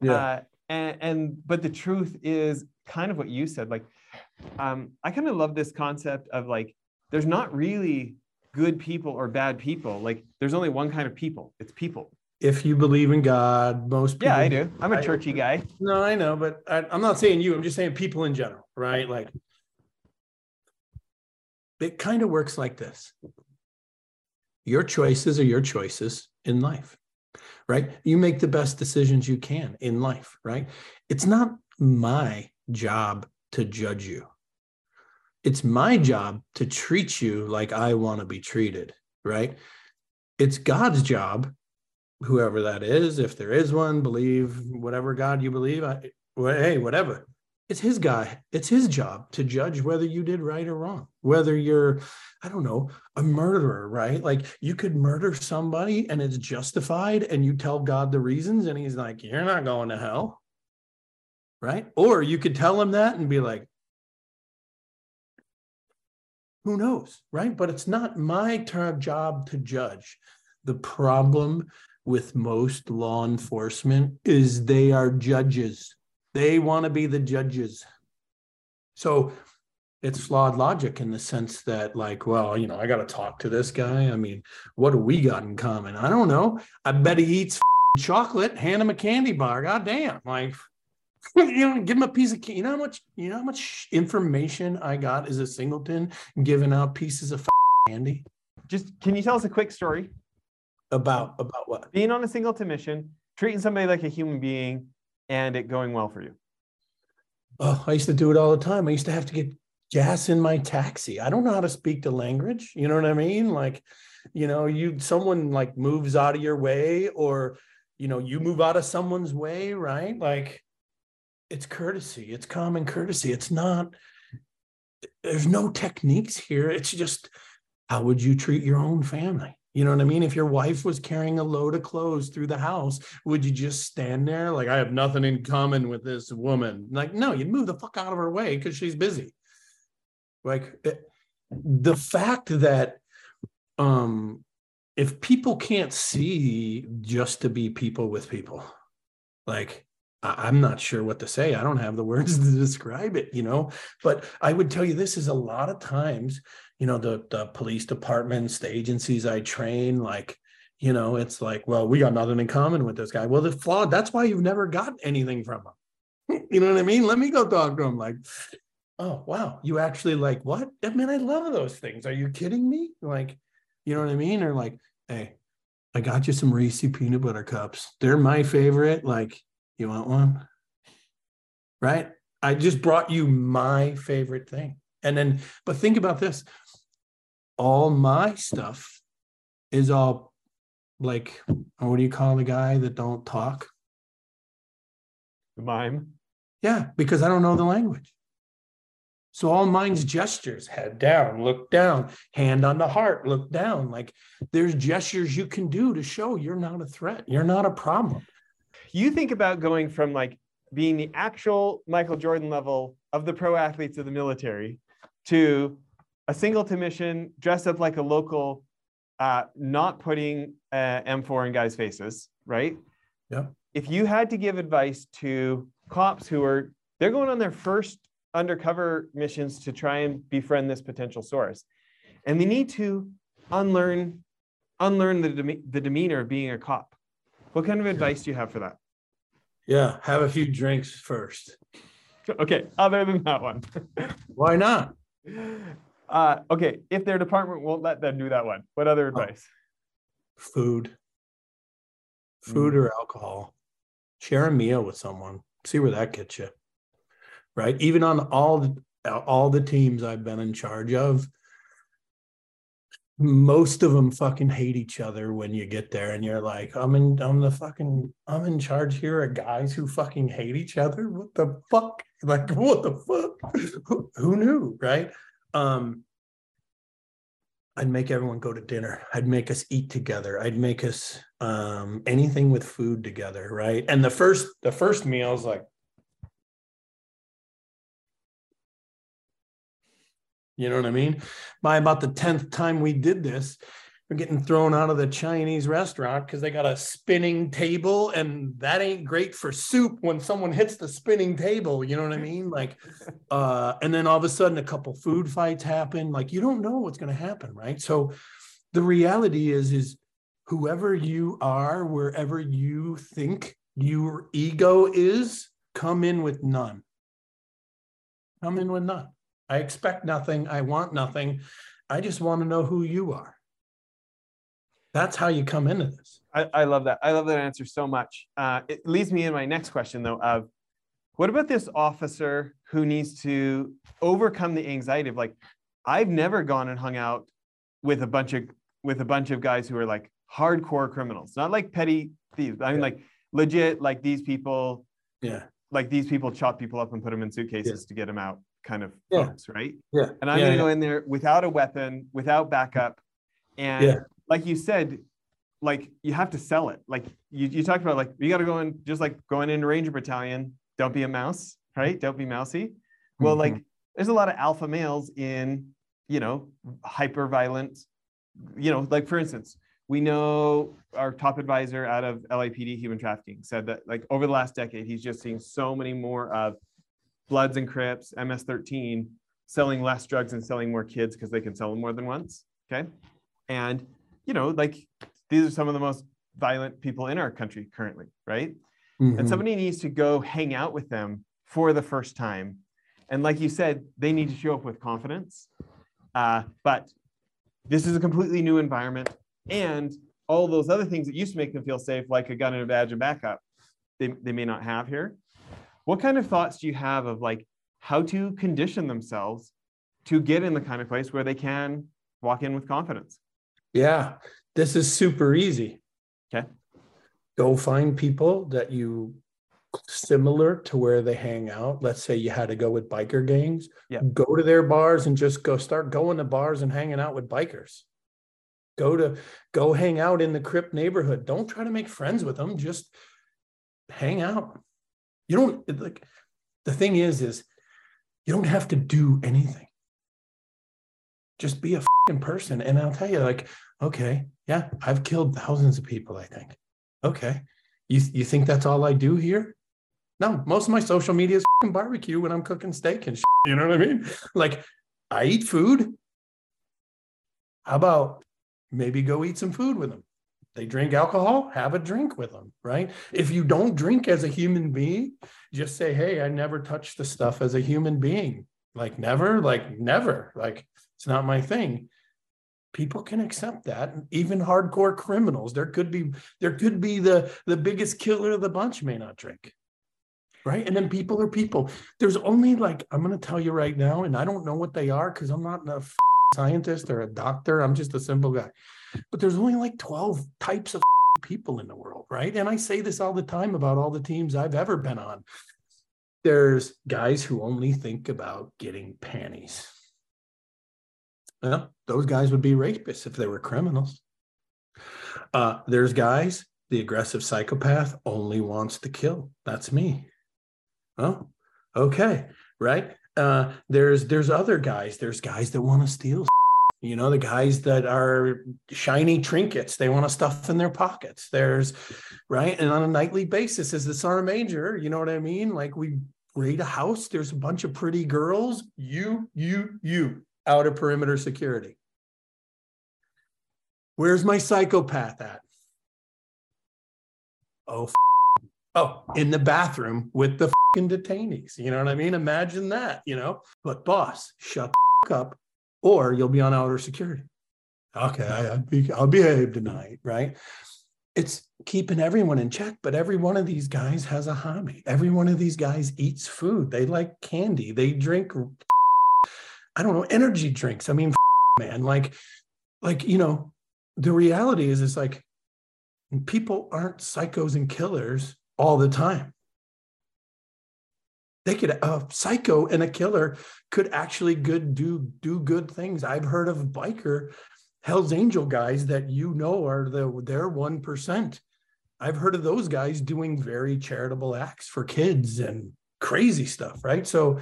Yeah. uh, and, and but the truth is kind of what you said like um, i kind of love this concept of like there's not really good people or bad people like there's only one kind of people it's people If you believe in God, most people yeah i do i'm a churchy guy No, I know, but I, I'm not saying you. I'm just saying people in general, right? Like, it kind of works like this your choices are your choices in life, right? You make the best decisions you can in life, right? It's not my job to judge you. It's my job to treat you like I want to be treated, right? It's God's job whoever that is, if there is one, believe whatever God you believe. I, hey, whatever. It's his guy. It's his job to judge whether you did right or wrong. Whether you're, I don't know, a murderer, right? Like you could murder somebody and it's justified, and you tell God the reasons, and he's like, "You're not going to hell," right? Or you could tell him that and be like, "Who knows?" Right? But it's not my job to judge. The problem with most law enforcement is they are judges. They want to be the judges. So it's flawed logic in the sense that, like, well, you know, I got to talk to this guy. I mean, what do we got in common? I don't know. I bet he eats chocolate, hand him a candy bar. God damn. Like, you know, give him a piece of, ca- you know how much, you know how much information I got as a singleton giving out pieces of candy just can you tell us a quick story about, about what? being on a singleton mission, treating somebody like a human being, and it going well for you. Oh, I used to do it all the time. I used to have to get gas in my taxi. I don't know how to speak the language. You know what I mean? Like, you know, you someone like moves out of your way, or you know, you move out of someone's way, right? Like, it's courtesy. It's common courtesy. It's not. There's no techniques here. It's just how would you treat your own family? You know what I mean? If your wife was carrying a load of clothes through the house, would you just stand there like I have nothing in common with this woman? Like, no, you'd move the fuck out of her way because she's busy. Like the fact that um if people can't see just to be people with people, like I'm not sure what to say. I don't have the words to describe it, you know. But I would tell you this is a lot of times, you know, the the police departments, the agencies I train, like, you know, it's like, well, we got nothing in common with this guy. Well, the flawed. That's why you've never got anything from him. you know what I mean? Let me go talk to him. Like, oh wow, you actually like what? I mean, I love those things. Are you kidding me? Like, you know what I mean? Or like, hey, I got you some Reese peanut butter cups. They're my favorite. Like, you want one? Right? I just brought you my favorite thing. And then, but think about this all my stuff is all like, what do you call the guy that don't talk? The mime. Yeah, because I don't know the language. So all mine's gestures, head down, look down, hand on the heart, look down. Like there's gestures you can do to show you're not a threat. You're not a problem. You think about going from like being the actual Michael Jordan level of the pro athletes of the military to a singleton mission, dressed up like a local, uh, not putting uh, M4 in guys' faces, right? Yeah. If you had to give advice to cops who are they're going on their first undercover missions to try and befriend this potential source, and they need to unlearn unlearn the, deme- the demeanor of being a cop. What kind of advice do you have for that? Yeah, have a few drinks first. Okay, other than that one. Why not? Uh, okay, if their department won't let them do that one, what other advice? Food. food or alcohol. Share a meal with someone. See where that gets you. Right. Even on all the, all the teams I've been in charge of, most of them fucking hate each other when you get there and you're like i'm in i'm the fucking i'm in charge here of guys who fucking hate each other? What the fuck? Like what the fuck? Who, who knew right? Um i'd make everyone go to dinner. I'd make us eat together. I'd make us um anything with food together right? And the first the first meal is like You know what I mean? By about the 10th time we did this, we're getting thrown out of the Chinese restaurant because they got a spinning table, and that ain't great for soup when someone hits the spinning table. You know what I mean? Like, uh, and then all of a sudden, a couple food fights happen. Like, you don't know what's going to happen, right? So, the reality is, is whoever you are, wherever you think your ego is, come in with none. Come in with none. I expect nothing. I want nothing. I just want to know who you are. That's how you come into this. I, I love that. I love that answer so much. Uh, it leads me in my next question, though, of what about this officer who needs to overcome the anxiety of like, I've never gone and hung out with a bunch of with a bunch of guys who are like hardcore criminals, not like petty thieves. I mean, yeah. like legit, like these people. Yeah. Like these people chop people up and put them in suitcases yeah. to get them out kind of yeah. folks, right? Yeah. And I'm yeah, going to yeah. go in there without a weapon, without backup. And like you said, like you have to sell it. Like you, you talked about like you got to go in just like going into Ranger Battalion, don't be a mouse, right? Don't be mousy. Well, Mhm. like there's a lot of alpha males in, you know, hyper violent, you know, like for instance, we know our top advisor out of LAPD human trafficking said that like over the last decade, he's just seeing so many more of Bloods and Crips, MS-13, selling less drugs and selling more kids because they can sell them more than once. Okay. And, you know, like these are some of the most violent people in our country currently, right? Mhm. And somebody needs to go hang out with them for the first time. And like you said, they need to show up with confidence. Uh, but this is a completely new environment. And all those other things that used to make them feel safe, like a gun and a badge and backup, they, they may not have here. What kind of thoughts do you have of like how to condition themselves to get in the kind of place where they can walk in with confidence? Yeah, this is super easy. Okay. Go find people that you similar to where they hang out. Let's say you had to go with biker gangs. Yeah. Go to their bars and just go start going to bars and hanging out with bikers. Go to go hang out in the Crip neighborhood. Don't try to make friends with them. Just hang out. You don't like the thing is, is you don't have to do anything. Just be a person. And I'll tell you, like, okay, yeah, I've killed thousands of people, I think. Okay. You, you think that's all I do here? No, most of my social media is barbecue when I'm cooking steak and shit, you know what I mean? Like, I eat food. How about maybe go eat some food with them? They drink alcohol, have a drink with them, right? If you don't drink as a human being, just say, hey, I never touched the stuff as a human being. Like, never, like, never. Like, it's not my thing people can accept that even hardcore criminals there could be there could be the the biggest killer of the bunch may not drink right and then people are people there's only like i'm going to tell you right now and i don't know what they are because i'm not a f- scientist or a doctor i'm just a simple guy but there's only like 12 types of people in the world right and i say this all the time about all the teams i've ever been on there's guys who only think about getting panties well, those guys would be rapists if they were criminals. Uh, there's guys, the aggressive psychopath only wants to kill. That's me. Oh, okay, right. Uh, there's there's other guys. There's guys that want to steal. You know, the guys that are shiny trinkets, they want to stuff in their pockets. There's right, and on a nightly basis, as the sergeant major, you know what I mean. Like we raid a house. There's a bunch of pretty girls. You, you, you out of perimeter security. Where's my psychopath at? Oh, oh, in the bathroom with the fucking detainees. You know what I mean? Imagine that, you know? But boss, shut up or you'll be on outer security. Okay, I, I'll, be, I'll behave tonight, right? it's keeping everyone in check. But every one of these guys has a hobby. Every one of these guys eats food. They like candy. They drink, I don't know, energy drinks. I mean, man, like, like, you know, the reality is, it's like people aren't psychos and killers all the time. They could a psycho and a killer could actually good do do good things. I've heard of biker Hell's Angel guys that you know are the their one percent. I've heard of those guys doing very charitable acts for kids and crazy stuff, right? So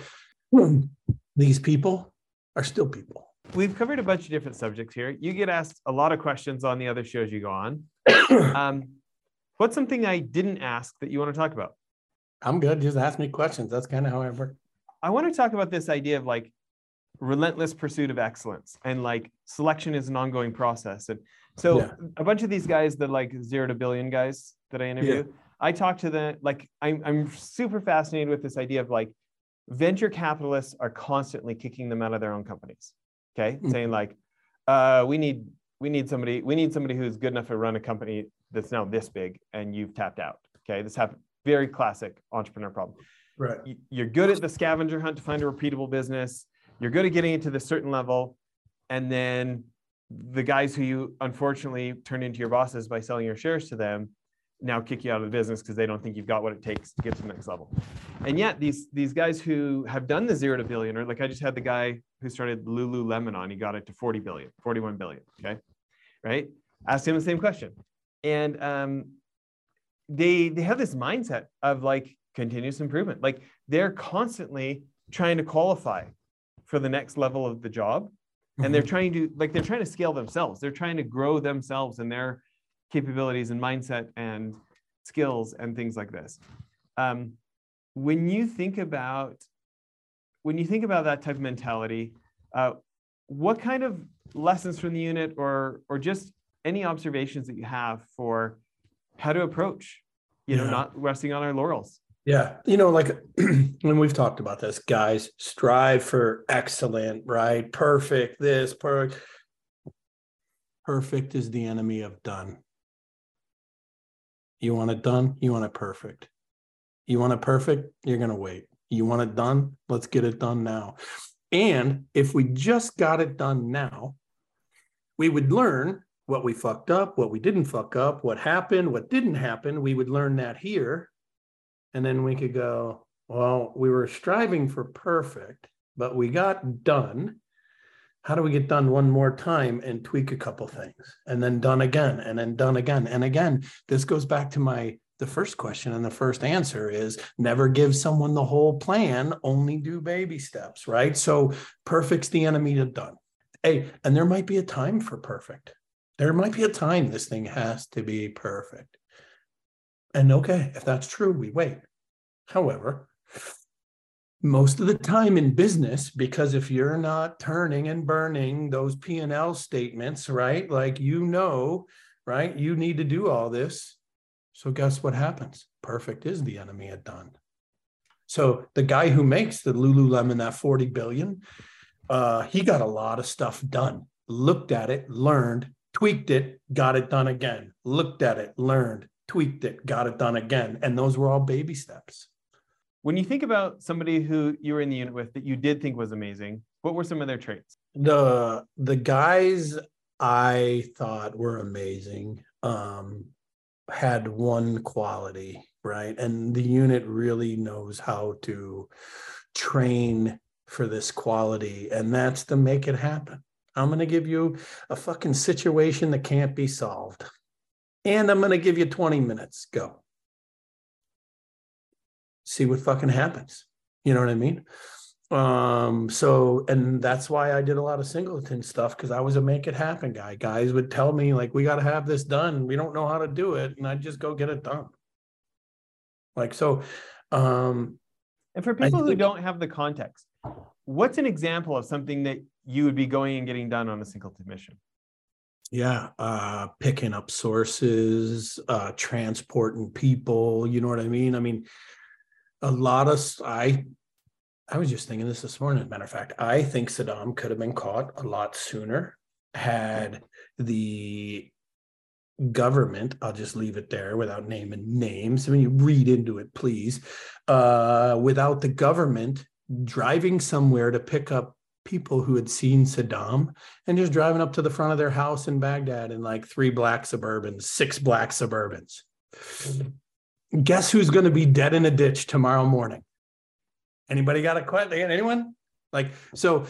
these people are still people. We've covered a bunch of different subjects here. You get asked a lot of questions on the other shows you go on. um, what's something I didn't ask that you want to talk about? I'm good. Just ask me questions. That's kind of how I work. I want to talk about this idea of like relentless pursuit of excellence and like selection is an ongoing process. And so yeah. a bunch of these guys, the like zero to billion guys that I interview, yeah. I talk to them like I'm I'm super fascinated with this idea of like venture capitalists are constantly kicking them out of their own companies. Okay. Mm-hmm. Saying like, uh, we need we need somebody, we need somebody who's good enough to run a company that's now this big and you've tapped out. Okay. This happened very classic entrepreneur problem. Right. You're good at the scavenger hunt to find a repeatable business. You're good at getting it to the certain level. And then the guys who you unfortunately turn into your bosses by selling your shares to them now kick you out of the business because they don't think you've got what it takes to get to the next level. And yet these these guys who have done the zero to billion, or like I just had the guy who started Lululemon on, he got it to 40 billion, 41 billion. Okay. Right. Asked him the same question. And um, they they have this mindset of like continuous improvement. Like they're constantly trying to qualify for the next level of the job. And they're mm-hmm. trying to like they're trying to scale themselves. They're trying to grow themselves and their capabilities and mindset and skills and things like this. Um, when you think about when you think about that type of mentality, uh, what kind of lessons from the unit or or just any observations that you have for how to approach, you know, not resting on our laurels. Yeah. You know, like when we've talked about this, guys, strive for excellent, right? Perfect, this, perfect. Perfect is the enemy of done. You want it done, you want it perfect. You want it perfect, you're going to wait. You want it done, let's get it done now. And if we just got it done now, we would learn what we fucked up, what we didn't fuck up, what happened, what didn't happen. We would learn that here. And then we could go, well, we were striving for perfect, but we got done. How do we get done one more time and tweak a couple things and then done again and then done again? And again, this goes back to my the first question and the first answer is never give someone the whole plan, only do baby steps, right? So perfect's the enemy of done. Hey, and there might be a time for perfect there might be a time this thing has to be perfect. And okay, if that's true, we wait. However, most of the time in business because if you're not turning and burning those p&l statements right like you know right you need to do all this so guess what happens perfect is the enemy at done so the guy who makes the lululemon that 40 billion uh, he got a lot of stuff done looked at it learned tweaked it, got it done again, looked at it, learned, tweaked it, got it done again. And those were all baby steps. When you think about somebody who you were in the unit with that you did think was amazing, what were some of their traits? The the guys I thought were amazing um, had one quality, right? And the unit really knows how to train for this quality, and that's to make it happen. I'm going to give you a fucking situation that can't be solved. And I'm going to give you 20 minutes. Go. See what fucking happens. You know what I mean? Um, so, and that's why I did a lot of singleton stuff because I was a make it happen guy. Guys would tell me, like, we got to have this done. We don't know how to do it. And I'd just go get it done. Like, so, um, and for people think, who don't have the context, what's an example of something that you would be going and getting done on a singleton mission? Yeah, uh, picking up sources, uh, transporting people. You know what I mean? I mean, a lot of I. I was just thinking this this morning. As a matter of fact, I think Saddam could have been caught a lot sooner had the government, I'll just leave it there without naming names. I mean, you read into it, please. Uh, without the government driving somewhere to pick up people who had seen Saddam and just driving up to the front of their house in Baghdad in like three black Suburbans, six black Suburbans. Guess who's going to be dead in a ditch tomorrow morning? Anybody got a question? Anyone? Like, so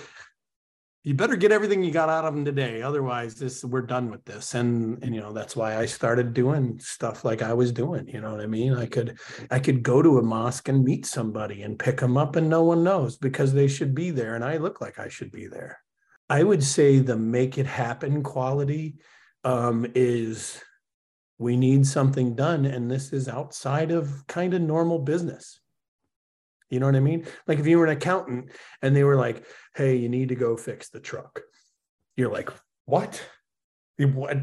you better get everything you got out of them today otherwise this we're done with this. And and you know that's why i started doing stuff like i was doing you know what i mean? I could i could go to a mosque and meet somebody and pick them up and no one knows because they should be there and i look like i should be there. I would say the make it happen quality um, is we need something done and this is outside of kind of normal business you know what I mean? Like if you were an accountant and they were like, hey, you need to go fix the truck. You're like, what? What?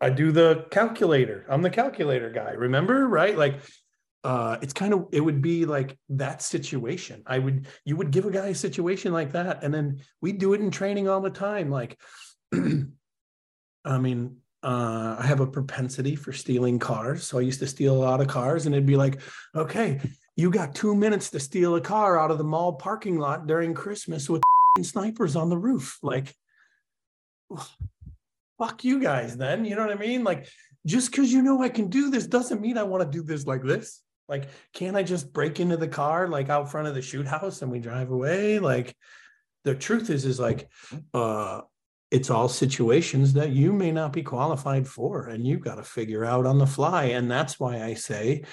I do the calculator. I'm the calculator guy. Remember? Right? Like, uh, it's kind of it would be like that situation. I would you would give a guy a situation like that, and then we do it in training all the time. Like, I mean, uh, I have a propensity for stealing cars. So I used to steal a lot of cars, and it'd be like, okay, you got two minutes to steal a car out of the mall parking lot during Christmas with snipers on the roof. Like, fuck you guys, then. You know what I mean? Like, just because you know I can do this doesn't mean I want to do this like this. Like, can't I just break into the car like out front of the shoot house and we drive away? Like, the truth is, is like, uh, it's all situations that you may not be qualified for, and you've got to figure out on the fly. And that's why I say,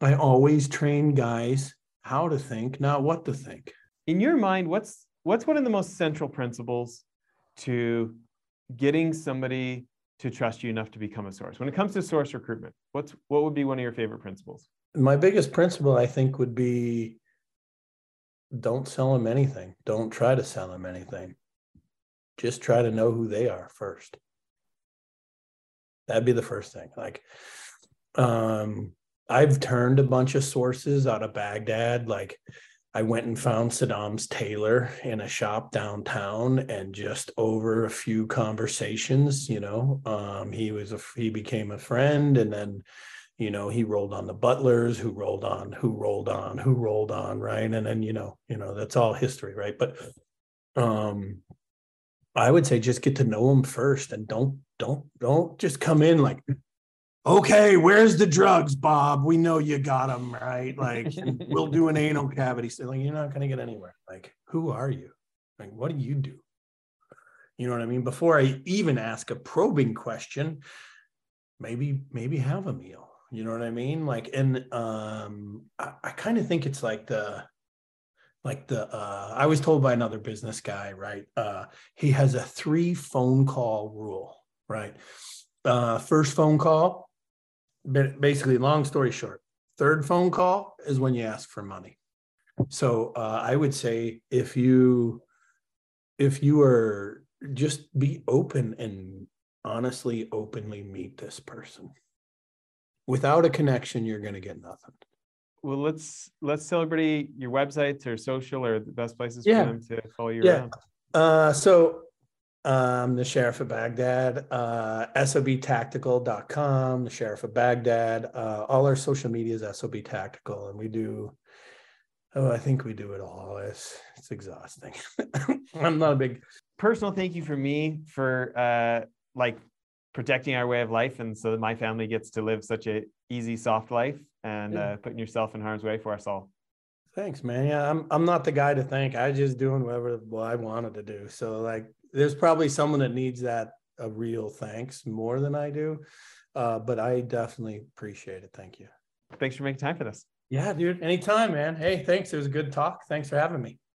I always train guys how to think, not what to think. In your mind, what's what's one of the most central principles to getting somebody to trust you enough to become a source? When it comes to source recruitment, what's what would be one of your favorite principles? My biggest principle, I think, would be don't sell them anything. Don't try to sell them anything. Just try to know who they are first. That'd be the first thing. Like, um, I've turned a bunch of sources out of Baghdad. Like I went and found Saddam's tailor in a shop downtown, and just over a few conversations, you know, um, he was a he became a friend, and then, you know, he rolled on the butlers, who rolled on, who rolled on, who rolled on, right, and then you know, you know, that's all history, right? But, um, I would say just get to know him first, and don't don't don't just come in like okay, where's the drugs, Bob? We know you got them, right? Like, we'll do an anal cavity. So, like, you're not going to get anywhere. Like, who are you? Like, what do you do? You know what I mean? Before I even ask a probing question, maybe, maybe have a meal. You know what I mean? Like, and um, I, I kind of think it's like the, like the uh, I was told by another business guy, right? Uh, he has a three phone call rule, right? Uh, first phone call, basically, long story short, third phone call is when you ask for money. So uh, I would say if you if you are just be open and honestly openly meet this person. Without a connection, you're going to get nothing. Well, let's let's celebrate your websites or social or the best places yeah. for them to follow you yeah. around. Uh, so um, the Sheriff of Baghdad, uh, SOBtactical.com, the Sheriff of Baghdad. Uh, all our social media is SOB Tactical, and we do. Oh, I think we do it all. It's it's exhausting. I'm not a big personal thank you for me for uh, like protecting our way of life, and so that my family gets to live such a easy, soft life, and yeah. uh, putting yourself in harm's way for us all. Thanks, man. Yeah, I'm I'm not the guy to thank. I just doing whatever well, I wanted to do. So like there's probably someone that needs that a real thanks more than I do. Uh, but I definitely appreciate it. Thank you. Thanks for making time for this. Yeah, dude. Anytime, man. Hey, thanks. It was a good talk. Thanks for having me.